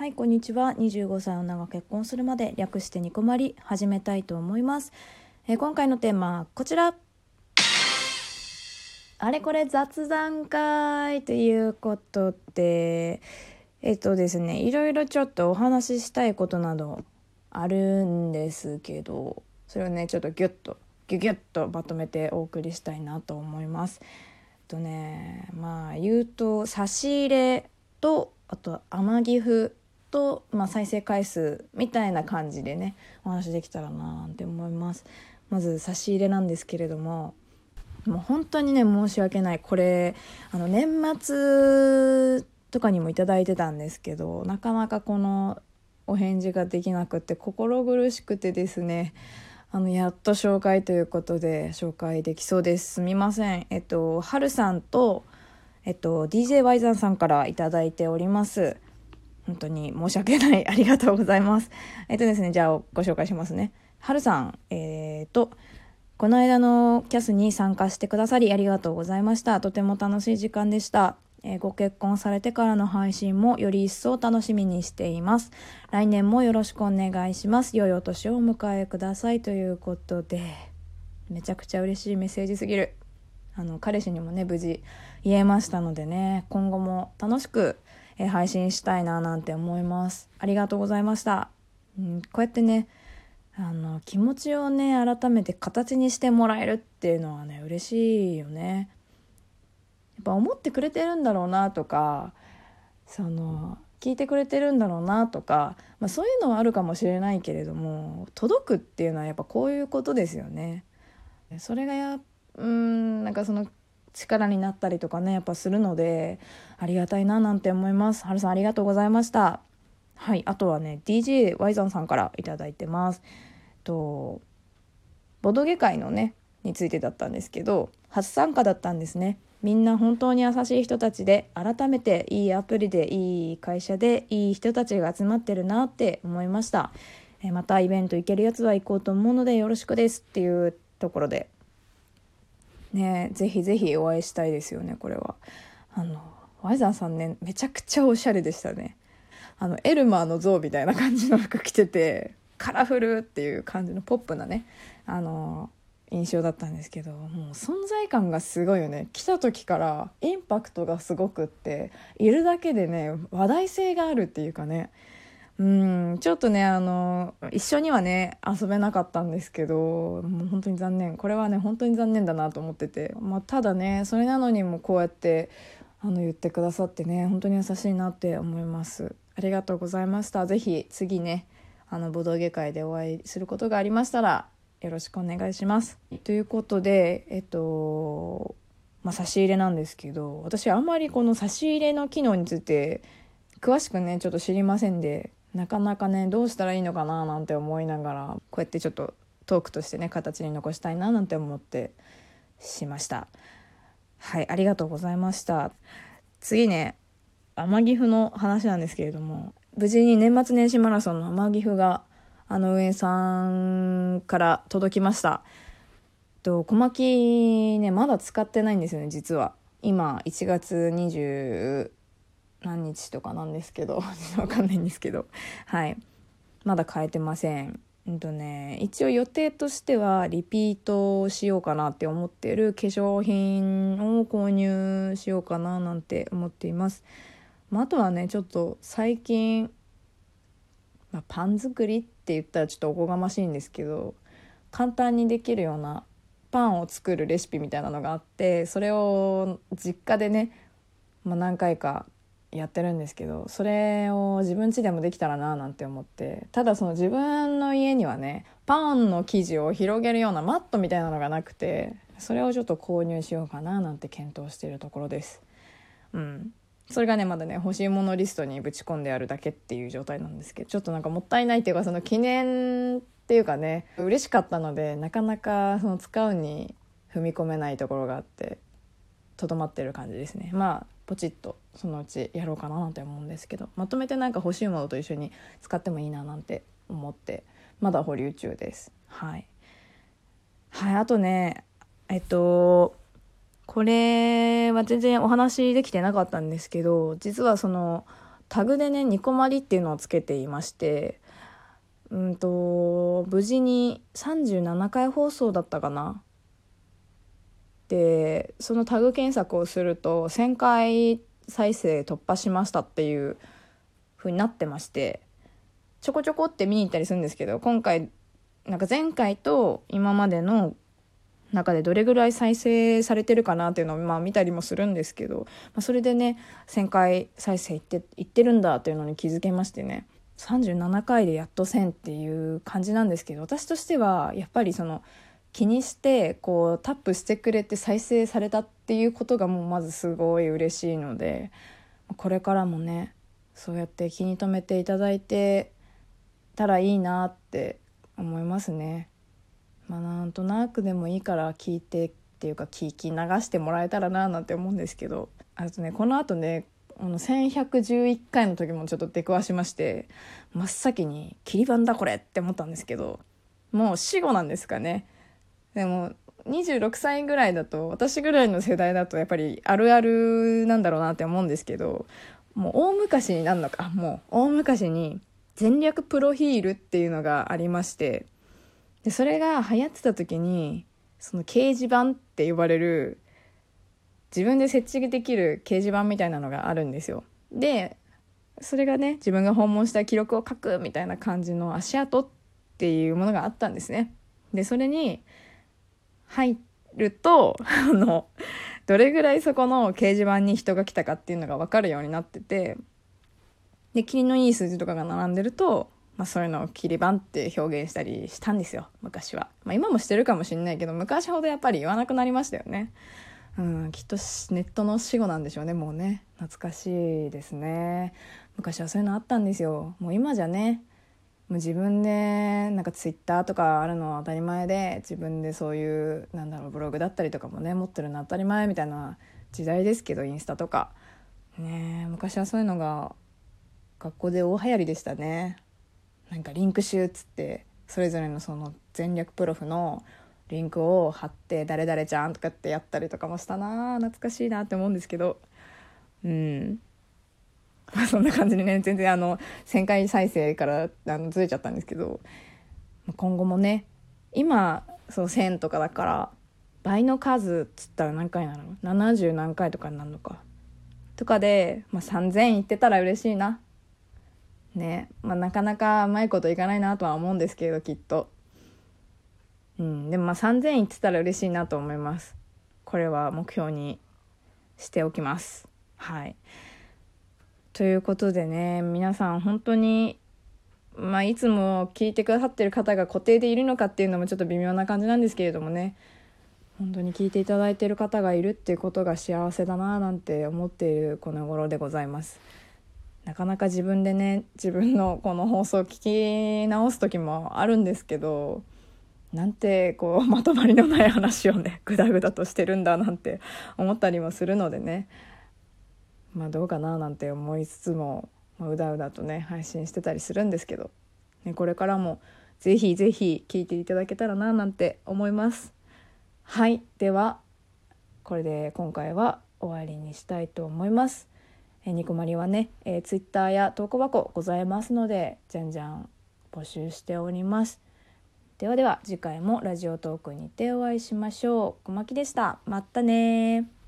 はいこんにちは。25歳女が結婚するまで略してニコマリ始めたいと思います、えー今回のテーマこちら。あれこれ雑談会ということでえっとですねいろいろちょっとお話ししたいことなどあるんですけどそれをねちょっとギュッとギュギュッとまとめてお送りしたいなと思います。えっとねまあ言うと差し入れとあと天岐阜と、まあ、再生回数みたいな感じでねお話できたらななんて思います。まず差し入れなんですけれどももう本当にね申し訳ない。これあの年末とかにもいただいてたんですけどなかなかこのお返事ができなくて心苦しくてですねあのやっと紹介ということで紹介できそうです。すみません。えっとはるさんとえっと DJ ワイザンさんからいただいております。本当に申し訳ない。ありがとうございます。えっとですねじゃあご紹介しますね。はるさんえー、とこの間のキャスに参加してくださりありがとうございました。とても楽しい時間でした。えーご結婚されてからの配信もより一層楽しみにしています。来年もよろしくお願いします。良いお年をお迎えくださいということでめちゃくちゃ嬉しいメッセージすぎる。あの彼氏にもね無事言えましたのでね今後も楽しく、えー配信したいななんて思います。ありがとうございました、うん、こうやってねあの気持ちをね改めて形にしてもらえるっていうのはね嬉しいよね。やっぱ思ってくれてるんだろうなとかその聞いてくれてるんだろうなとか、まあ、そういうのはあるかもしれないけれども届くっていうのはやっぱこういうことですよね。それがやうーんなんかその力になったりとかねやっぱするのでありがたいななんて思います。はるさんありがとうございました。はいあとはね DJ ワイザンさんから頂いてます。とボドゲ会のねについてだったんですけど初参加だったんですねみんな本当に優しい人たちで改めていいアプリでいい会社でいい人たちが集まってるなって思いましたまたイベント行けるやつは行こうと思うのでよろしくですっていうところでねぜひぜひお会いしたいですよねこれは。あのワイザーさんねめちゃくちゃおしゃれでしたね。あのエルマーの像みたいな感じの服着ててカラフルっていう感じのポップなねあの印象だったんですけどもう存在感がすごいよね。来た時からインパクトがすごくっているだけでね話題性があるっていうかねうんちょっとねあの一緒にはね遊べなかったんですけどもう本当に残念。これはね本当に残念だなと思ってて、まあ、ただねそれなのにもこうやってあの言ってくださってね本当に優しいなって思います。ありがとうございました。ぜひ次ねあのボドゲ会でお会いすることがありましたらよろしくお願いします。ということでえっとまあ差し入れなんですけど私あんまりこの差し入れの機能について詳しくねちょっと知りませんでなかなかねどうしたらいいのかななんて思いながらこうやってちょっとトークとしてね形に残したいななんて思ってしました。はいありがとうございました。次ね天岐阜の話なんですけれども無事に年末年始マラソンの天岐阜があの運営さんから届きました。と小牧ねまだ使ってないんですよね実は。今1月20何日とかなんですけど わかんないんですけど。はい。まだ変えてません。うんとね一応予定としてはリピートしようかなって思ってる化粧品を購入しようかななんて思っています、まあ、あとはねちょっと最近、まあ、パン作りって言ったらちょっとおこがましいんですけど簡単にできるようなパンを作るレシピみたいなのがあってそれを実家でね、まあ、何回かやってるんですけどそれを自分家でもできたらななんて思ってただその自分の家にはねパンの生地を広げるようなマットみたいなのがなくてそれをちょっと購入しようかななんて検討しているところです。うん。それがねまだね欲しいものリストにぶち込んであるだけっていう状態なんですけどちょっとなんかもったいないっていうかその記念っていうかね嬉しかったのでなかなかその使うに踏み込めないところがあってとどまってる感じですね。まあポチッとそのうちやろうかななんて思うんですけどまとめてなんか欲しいものと一緒に使ってもいいななんて思ってまだ保留中です。はい。はいあとねえっとこれは全然お話できてなかったんですけど実はそのタグでね「ニコマリ」っていうのをつけていましてうんと無事に37回放送だったかなでそのタグ検索をすると1,000回再生突破しましたっていう風になってましてちょこちょこって見に行ったりするんですけど今回なんか前回と今までの中でどれぐらい再生されてるかなっていうのをまあ見たりもするんですけど、まあ、それでね1,000回再生いっていってるんだっていうのに気づけましてね37回でやっと1,000っていう感じなんですけど私としてはやっぱりその気にしてこうタップしてくれて再生されたっていうことがもうまずすごい嬉しいのでこれからもねそうやって気に留めていただいてたらいいなって思いますね。まあ、なんとなくでもいいから聞いてっていうか聞き流してもらえたらななんて思うんですけどあとねこのあとねあの1111回の時もちょっと出くわしまして真っ先に「切り板だこれ!」って思ったんですけどもう死後なんですかねでも26歳ぐらいだと私ぐらいの世代だとやっぱりあるあるなんだろうなって思うんですけどもう大昔になるのかもう大昔に全略プロフィールっていうのがありましてでそれが流行ってた時にその掲示板って呼ばれる自分で設置できる掲示板みたいなのがあるんですよ。でそれがね自分が訪問した記録を書くみたいな感じの足跡っていうものがあったんですね。でそれに入るとあのどれぐらいそこの掲示板に人が来たかっていうのが分かるようになっててで霧のいい数字とかが並んでるとまあ、そういうのを切り板って表現したりしたんですよ昔は、まあ、今もしてるかもしんないけど昔ほどやっぱり言わなくなりましたよね。うんきっとネットの死後なんでしょうねもうね。懐かしいですね。昔はそういうのあったんですよ。もう今じゃねもう自分でなんかツイッターとかあるのは当たり前で自分でそういうなんだろうブログだったりとかもね持ってるの当たり前みたいな時代ですけどインスタとか。ね昔はそういうのが学校で大流行りでしたね。なんかリンク集っつってそれぞれのその全略プロフのリンクを貼って「誰々ちゃん」とかってやったりとかもしたな懐かしいなって思うんですけど。うん。まあそんな感じでね全然あの1000回再生からあのずれちゃったんですけど今後もね今そう1000とかだから倍の数っつったら何回なの？70何回とかになるのか。とかで、まあ、3000いってたら嬉しいな。ねまあ、なかなかうまいこといかないなとは思うんですけどきっと。うんでもまあ3000いってたら嬉しいなと思います。これは目標にしておきます。はい。ということでね皆さん本当にまあいつも聞いてくださってる方が固定でいるのかっていうのもちょっと微妙な感じなんですけれどもね本当に聞いていただいてる方がいるっていうことが幸せだななんて思っているこの頃でございます。なかなか自分でね自分のこの放送を聞き直す時もあるんですけどなんてこうまとまりのない話をねグダグダとしてるんだなんて思ったりもするのでねまあどうかななんて思いつつも、まあ、うだうだとね配信してたりするんですけど、ね、これからもぜひぜひ聞いていただけたらななんて思います。はいではこれで今回は終わりにしたいと思います。えー、ニコマリはね、えー、ツイッターや投稿箱ございますのでじゃんじゃん募集しておりますではでは次回もラジオトークにてお会いしましょう小牧でしたまたね